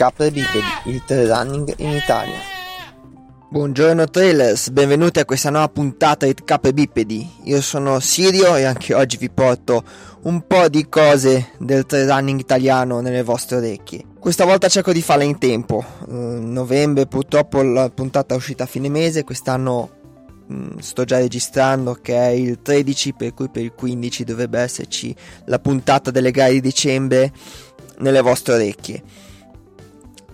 Capre Bipedi, il trail running in Italia. Buongiorno trailers, benvenuti a questa nuova puntata di Capre Bipedi. Io sono Sirio e anche oggi vi porto un po' di cose del trail running italiano nelle vostre orecchie. Questa volta cerco di farla in tempo. Mm, novembre purtroppo la puntata è uscita a fine mese, quest'anno mm, sto già registrando che è il 13 per cui per il 15 dovrebbe esserci la puntata delle gare di dicembre nelle vostre orecchie.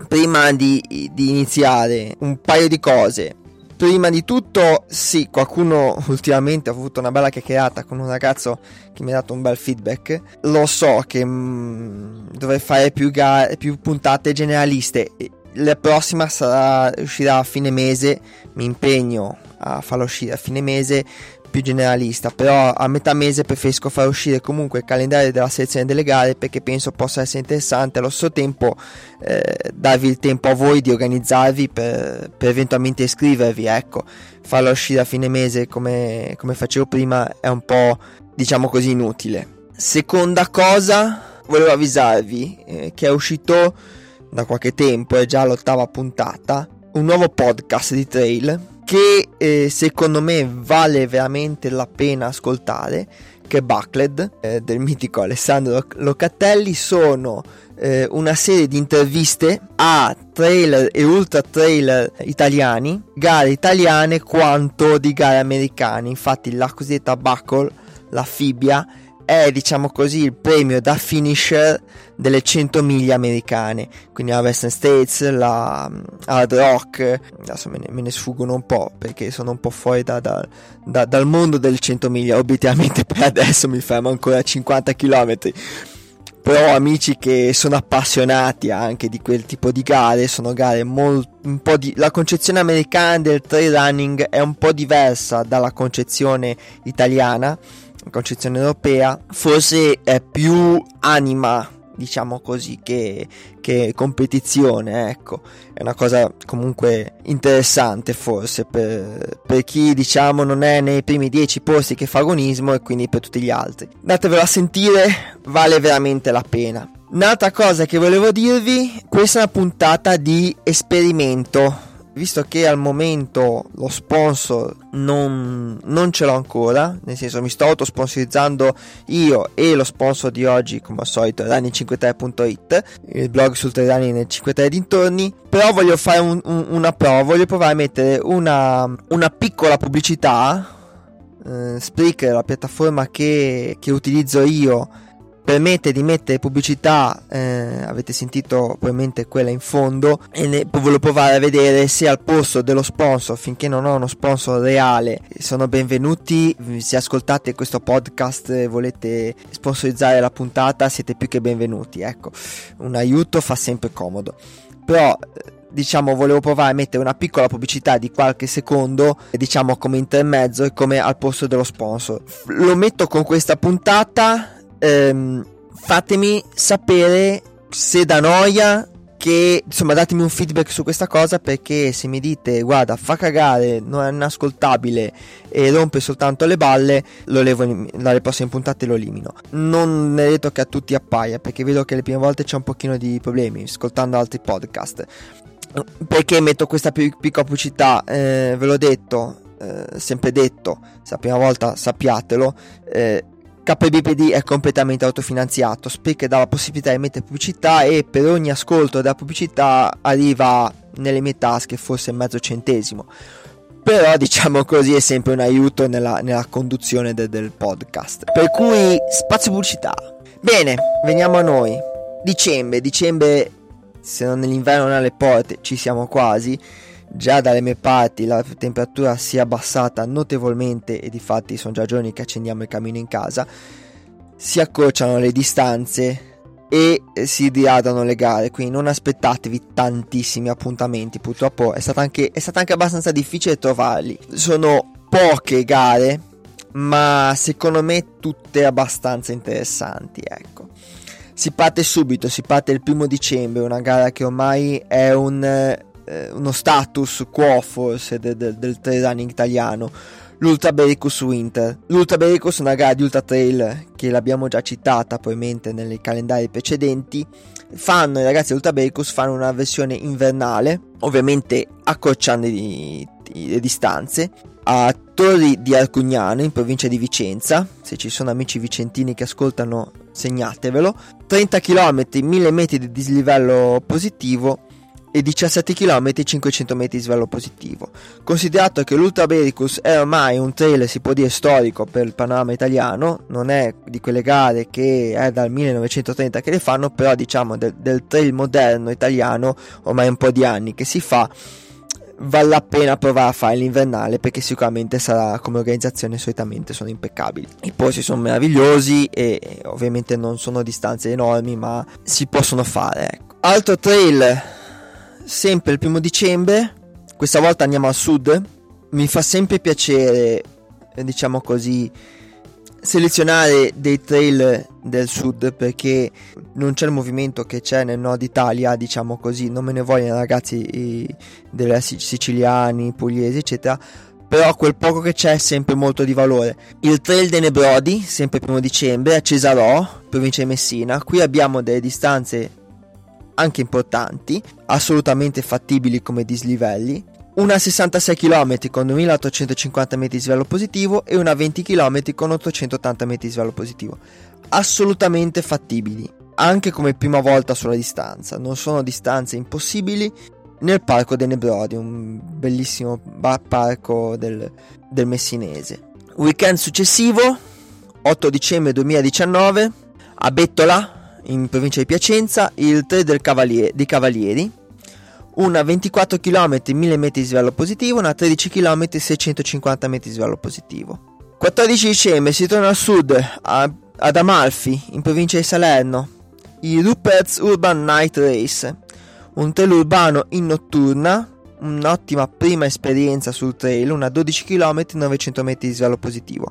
Prima di, di iniziare, un paio di cose. Prima di tutto, sì, qualcuno ultimamente ha avuto una bella chiacchierata con un ragazzo che mi ha dato un bel feedback. Lo so che mm, dovrei fare più, gare, più puntate generaliste. La prossima sarà, uscirà a fine mese. Mi impegno a farla uscire a fine mese più generalista, però a metà mese preferisco far uscire comunque il calendario della selezione delle gare perché penso possa essere interessante allo stesso tempo eh, darvi il tempo a voi di organizzarvi per, per eventualmente iscrivervi, ecco, farlo uscire a fine mese come, come facevo prima è un po' diciamo così inutile. Seconda cosa, volevo avvisarvi eh, che è uscito da qualche tempo, è già l'ottava puntata, un nuovo podcast di trail che eh, secondo me vale veramente la pena ascoltare che è Buckled eh, del mitico Alessandro Locatelli sono eh, una serie di interviste a trailer e ultra trailer italiani gare italiane quanto di gare americane. Infatti la cosiddetta Buckle la Fibbia è diciamo così il premio da finisher delle 100 miglia americane. Quindi la Western States la mm, Hard Rock adesso me ne, me ne sfuggono un po' perché sono un po' fuori da, da, da, dal mondo delle 100 miglia. Obiettivamente per adesso mi fermo ancora a 50 km però amici che sono appassionati anche di quel tipo di gare sono gare molto un po' di la concezione americana del trail running è un po' diversa dalla concezione italiana concezione europea, forse è più anima diciamo così che, che, competizione ecco. È una cosa comunque interessante forse per, per, chi diciamo non è nei primi dieci posti che fa agonismo e quindi per tutti gli altri. Datevelo a sentire vale veramente la pena. Un'altra cosa che volevo dirvi questa è una puntata di esperimento visto che al momento lo sponsor non, non, ce l'ho ancora, nel senso mi sto autosponsorizzando io e lo sponsor di oggi, come al solito, running53.it, il blog sul running nel 53 dintorni, però voglio fare un, un, una prova, voglio provare a mettere una, una piccola pubblicità, eh, Spreaker, la piattaforma che, che utilizzo io, permette di mettere pubblicità, eh, avete sentito probabilmente quella in fondo, e ne, voglio provare a vedere se al posto dello sponsor, finché non ho uno sponsor reale, sono benvenuti. Se ascoltate questo podcast e volete sponsorizzare la puntata, siete più che benvenuti. Ecco, un aiuto fa sempre comodo. Però diciamo volevo provare a mettere una piccola pubblicità di qualche secondo diciamo come intermezzo e come al posto dello sponsor lo metto con questa puntata ehm, fatemi sapere se da noia che insomma datemi un feedback su questa cosa perché se mi dite guarda fa cagare non è inascoltabile e rompe soltanto le balle lo levo dalle prossime puntate lo elimino. Non è detto che a tutti appaia perché vedo che le prime volte c'è un pochino di problemi ascoltando altri podcast. Perché metto questa piccola pubblicità eh, ve l'ho detto eh, sempre detto se la prima volta sappiatelo eh, KBPD è completamente autofinanziato, Spreaker dà la possibilità di mettere pubblicità e per ogni ascolto della pubblicità arriva nelle mie tasche forse mezzo centesimo. Però diciamo così è sempre un aiuto nella, nella conduzione de, del podcast. Per cui spazio pubblicità. Bene, veniamo a noi. Dicembre, dicembre se non nell'inverno non alle porte, ci siamo quasi già dalle mie parti la temperatura si è abbassata notevolmente e di fatti sono già giorni che accendiamo il camino in casa, si accorciano le distanze e si diradano le gare, quindi non aspettatevi tantissimi appuntamenti, purtroppo è stato anche, è stato anche abbastanza difficile trovarli. Sono poche gare, ma secondo me tutte abbastanza interessanti, ecco. Si parte subito, si parte il primo dicembre, una gara che ormai è un eh, uno status quo forse de, de, del trail running italiano l'Ultra Bericus Winter. L'Ultra Bericus è una gara di Ultra Trail che l'abbiamo già citata probabilmente nei calendari precedenti. Fanno, i ragazzi Ultra Bericus fanno una versione invernale, ovviamente accorciando le distanze, a Torri di Arcugnano in provincia di Vicenza. Se ci sono amici vicentini che ascoltano, segnatevelo. 30 km, 1000 metri di dislivello positivo e 17 km 500 metri di svelo positivo. Considerato che l'Ultra Bericus è ormai un trail, si può dire storico per il panorama italiano, non è di quelle gare che è dal 1930 che le fanno, però diciamo del, del trail moderno italiano ormai un po' di anni che si fa vale la pena provare a fare l'invernale perché sicuramente sarà come organizzazione solitamente sono impeccabili i posti sono meravigliosi e ovviamente non sono distanze enormi ma si possono fare ecco. altro trail sempre il primo dicembre, questa volta andiamo al sud, mi fa sempre piacere, diciamo così, selezionare dei trail del sud perché non c'è il movimento che c'è nel nord Italia, diciamo così, non me ne vogliono ragazzi delle siciliani, pugliesi, eccetera. Però quel poco che c'è è sempre molto di valore. Il trail dei Nebrodi, sempre primo dicembre, a Cesarò, provincia di Messina. Qui abbiamo delle distanze anche importanti, assolutamente fattibili come dislivelli, una 66 km con 2850 metri di svelo positivo e una 20 km con 880 metri di svelo positivo. Assolutamente fattibili, anche come prima volta sulla distanza. Non sono distanze impossibili nel parco dei Nebrodi, un bellissimo parco del, del Messinese. Weekend successivo, 8 dicembre 2019, a Bettola, in provincia di Piacenza, il 3 del Cavalier, dei Cavalieri, una 24 km 1000 metri di svelo positivo, una 13 km 650 metri di svelo positivo. 14 dicembre si torna al sud, a, ad Amalfi, in provincia di Salerno, il Rupert's Urban Night Race, un trail urbano in notturna, un'ottima prima esperienza sul trail, una 12 km 900 metri di svelo positivo.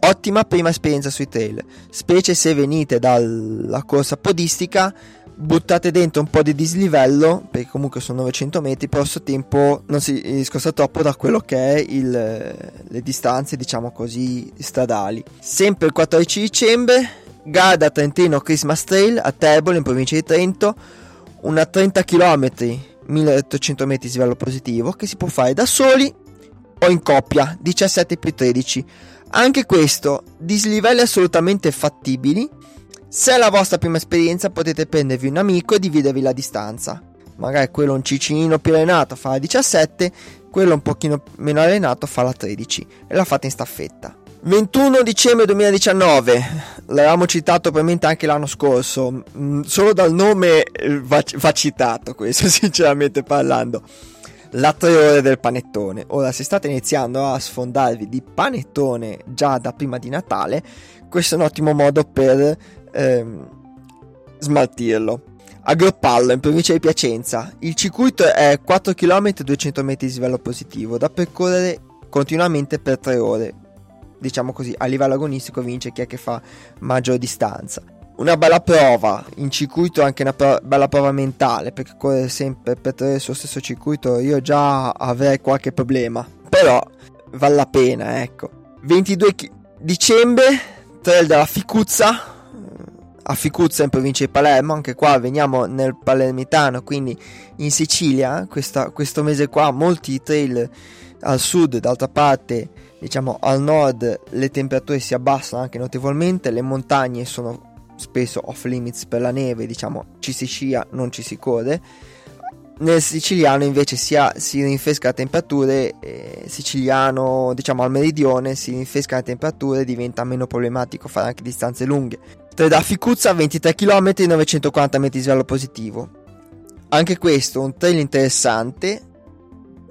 Ottima prima esperienza sui trail, specie se venite dalla corsa podistica, buttate dentro un po' di dislivello, perché comunque sono 900 metri, però questo tempo non si discosta troppo da quello che è il, le distanze, diciamo così, stradali. Sempre il 14 dicembre, Garda Trentino Christmas Trail a Terbolo in provincia di Trento, una 30 km, 1800 metri di livello positivo, che si può fare da soli o in coppia, 17 più 13 anche questo, dislivelli assolutamente fattibili. Se è la vostra prima esperienza potete prendervi un amico e dividervi la distanza. Magari quello un cicinino più allenato fa la 17, quello un pochino meno allenato fa la 13 e la fate in staffetta. 21 dicembre 2019, l'avevamo citato probabilmente anche l'anno scorso, mm, solo dal nome eh, va, va citato questo sinceramente parlando la 3 ore del panettone. Ora, se state iniziando a sfondarvi di panettone già da prima di Natale, questo è un ottimo modo per ehm, smaltirlo. Agropallo, in provincia di Piacenza. Il circuito è 4 km e 200 metri di livello positivo, da percorrere continuamente per 3 ore. Diciamo così, a livello agonistico vince chi è che fa maggior distanza una bella prova in circuito, anche una pro- bella prova mentale, perché correre sempre per tenere sullo stesso circuito io già avrei qualche problema, però vale la pena, ecco. 22 chi- dicembre, trail della Ficuzza, a Ficuzza in provincia di Palermo, anche qua veniamo nel Palermitano, quindi in Sicilia, questa, questo mese qua molti trail al sud, d'altra parte diciamo al nord le temperature si abbassano anche notevolmente, le montagne sono spesso off limits per la neve, diciamo ci si scia, non ci si corre. Nel siciliano invece si, ha, si rinfresca la temperatura, eh, siciliano diciamo al meridione si rinfresca la temperatura e diventa meno problematico fare anche distanze lunghe. Tra da Ficuzza 23 km e 940 metri di svelo positivo. Anche questo un trail interessante,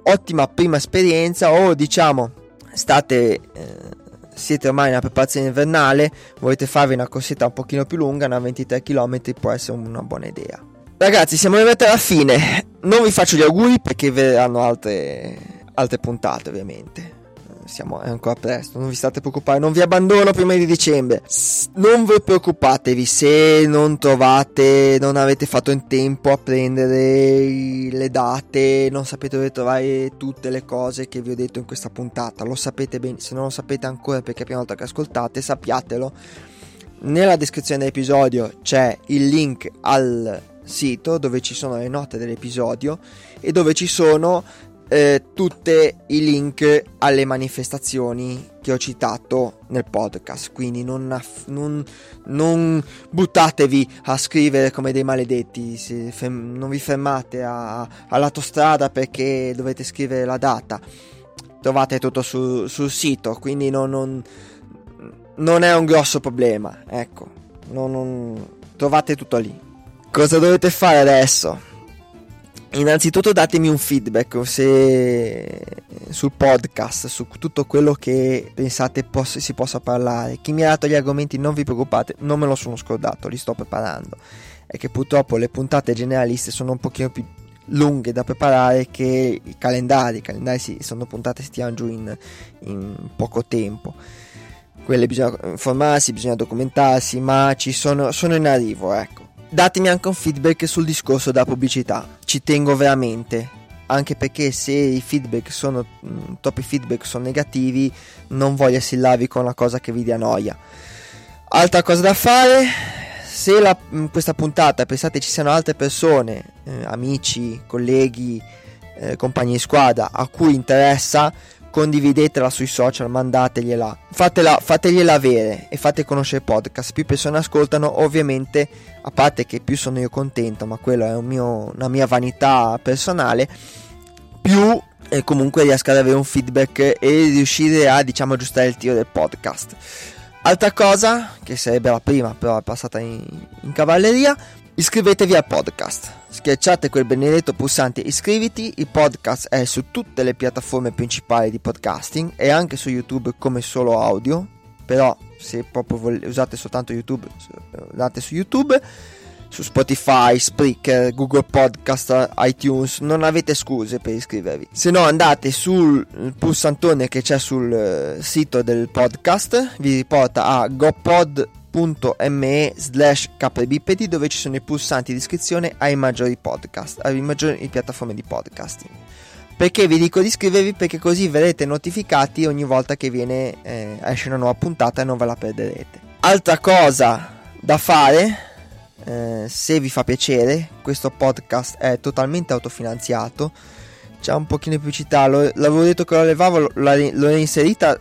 ottima prima esperienza o diciamo state eh, siete ormai nella preparazione invernale, volete farvi una corsetta un pochino più lunga, una 23 km può essere una buona idea. Ragazzi, siamo arrivati alla fine. Non vi faccio gli auguri perché verranno altre, altre puntate, ovviamente. Siamo, è ancora presto, non vi state preoccupando, non vi abbandono prima di dicembre. S- non vi preoccupatevi se non trovate, non avete fatto in tempo a prendere le date, non sapete dove trovare tutte le cose che vi ho detto in questa puntata. Lo sapete bene, se non lo sapete ancora perché è la prima volta che ascoltate, sappiatelo. Nella descrizione dell'episodio c'è il link al sito dove ci sono le note dell'episodio e dove ci sono eh, tutti i link alle manifestazioni che ho citato nel podcast. Quindi non, aff- non, non buttatevi a scrivere come dei maledetti, fem- non vi fermate a- all'autostrada perché dovete scrivere la data. Trovate tutto su- sul sito, quindi non, non, non, è un grosso problema. Ecco, trovate tutto lì. Cosa dovete fare adesso? Innanzitutto datemi un feedback se sul podcast, su tutto quello che pensate poss- si possa parlare. Chi mi ha dato gli argomenti non vi preoccupate, non me lo sono scordato, li sto preparando. È che purtroppo le puntate generaliste sono un pochino più lunghe da preparare che i calendari. I calendari si, sono puntate si tirano giù in, in poco tempo. Quelle bisogna informarsi, bisogna documentarsi, ma ci sono, sono in arrivo, ecco datemi anche un feedback sul discorso della pubblicità. Ci tengo veramente. Anche perché se i feedback sono mm, troppi feedback sono negativi, non voglio assillarvi con una cosa che vi dia noia. Altra cosa da fare, se la, mm, questa puntata pensate ci siano altre persone, eh, amici, colleghi, eh, compagni di squadra a cui interessa, condividetela sui social, mandategliela, fatela, fategliela avere e fate conoscere il podcast. Più persone ascoltano, ovviamente, a parte che più sono io contento, ma quello è un mio, una mia vanità personale, più eh, comunque riesco ad avere un feedback e riuscire a, diciamo, aggiustare il tiro del podcast. Altra cosa, che sarebbe la prima, però è passata in, in cavalleria, iscrivetevi al podcast. Schiacciate quel benedetto pulsante iscriviti, il podcast è su tutte le piattaforme principali di podcasting e anche su YouTube come solo audio, però se proprio usate soltanto YouTube, andate su YouTube, su Spotify, Spreaker, Google Podcast, iTunes, non avete scuse per iscrivervi. Se no andate sul pulsantone che c'è sul eh, sito del podcast, vi riporta a GoPod anchor.me slash kbipedi dove ci sono i pulsanti di iscrizione ai maggiori podcast, alle maggiori piattaforme di podcasting. Perché vi dico di iscrivervi? Perché così verrete notificati ogni volta che viene, eh, esce una nuova puntata e non ve la perderete. Altra cosa da fare, eh, se vi fa piacere, questo podcast è totalmente autofinanziato. C'è un pochino di pubblicità, l'avevo detto che lo levavo, l'ho inserita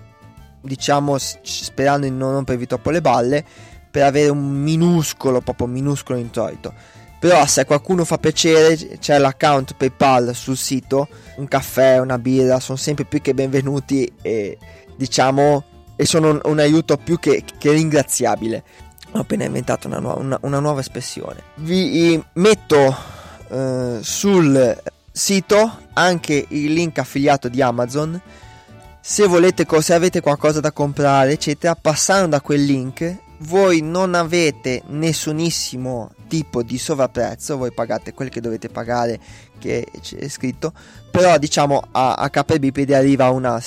diciamo sperando di non rompervi troppo le balle per avere un minuscolo proprio minuscolo introito. Però se a qualcuno fa piacere c'è l'account PayPal sul sito un caffè una birra sono sempre più che benvenuti e diciamo e sono un, un aiuto più che, che, ringraziabile. Ho appena inventato una, nuova, una, una nuova espressione. Vi metto eh, sul sito anche il link affiliato di Amazon se volete, se avete qualcosa da comprare, eccetera, passando da quel link, voi non avete nessunissimo tipo di sovrapprezzo, voi pagate quel che dovete pagare, che c'è scritto, però diciamo a, a KBPD arriva una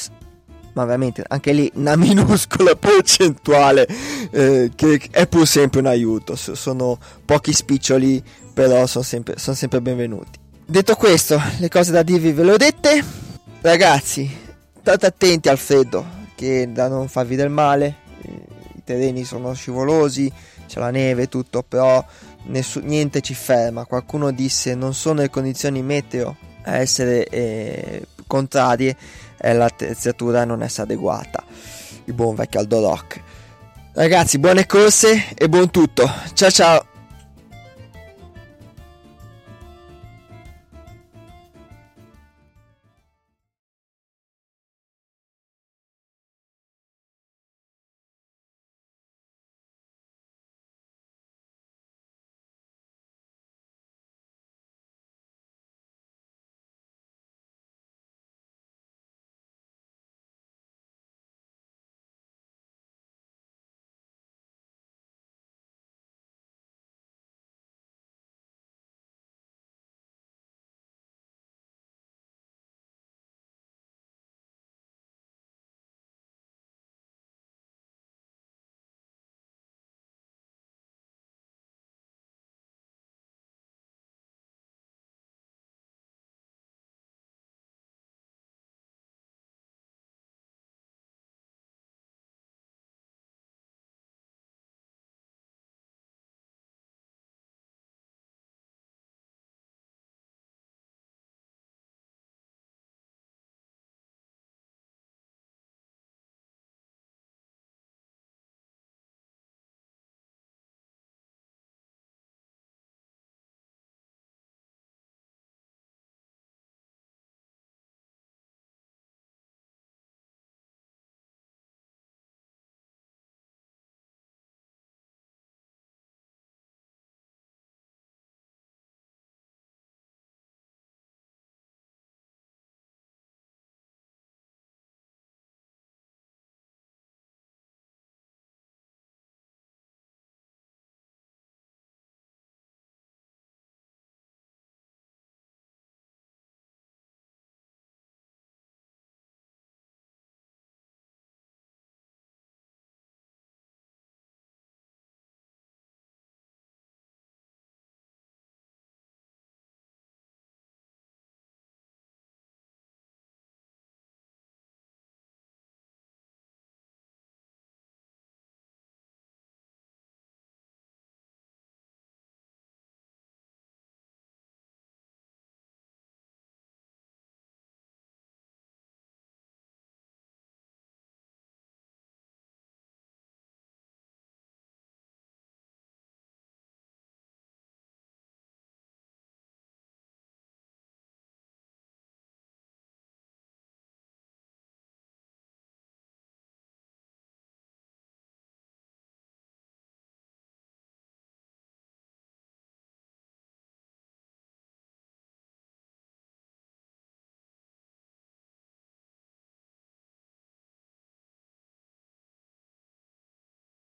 ma veramente anche lì una minuscola percentuale eh, che è pur sempre un aiuto. Sono pochi spiccioli però sono sempre, sono sempre benvenuti. Detto questo le cose da dirvi ve le ho dette. Ragazzi state attenti al freddo che da non farvi del male. I terreni sono scivolosi c'è la neve e tutto però nessu- niente ci ferma. Qualcuno disse non sono le condizioni meteo a essere eh, contrarie è l'attrezzatura a non essere adeguata. Il buon vecchio Aldo Rock. Ragazzi buone corse e buon tutto. Ciao ciao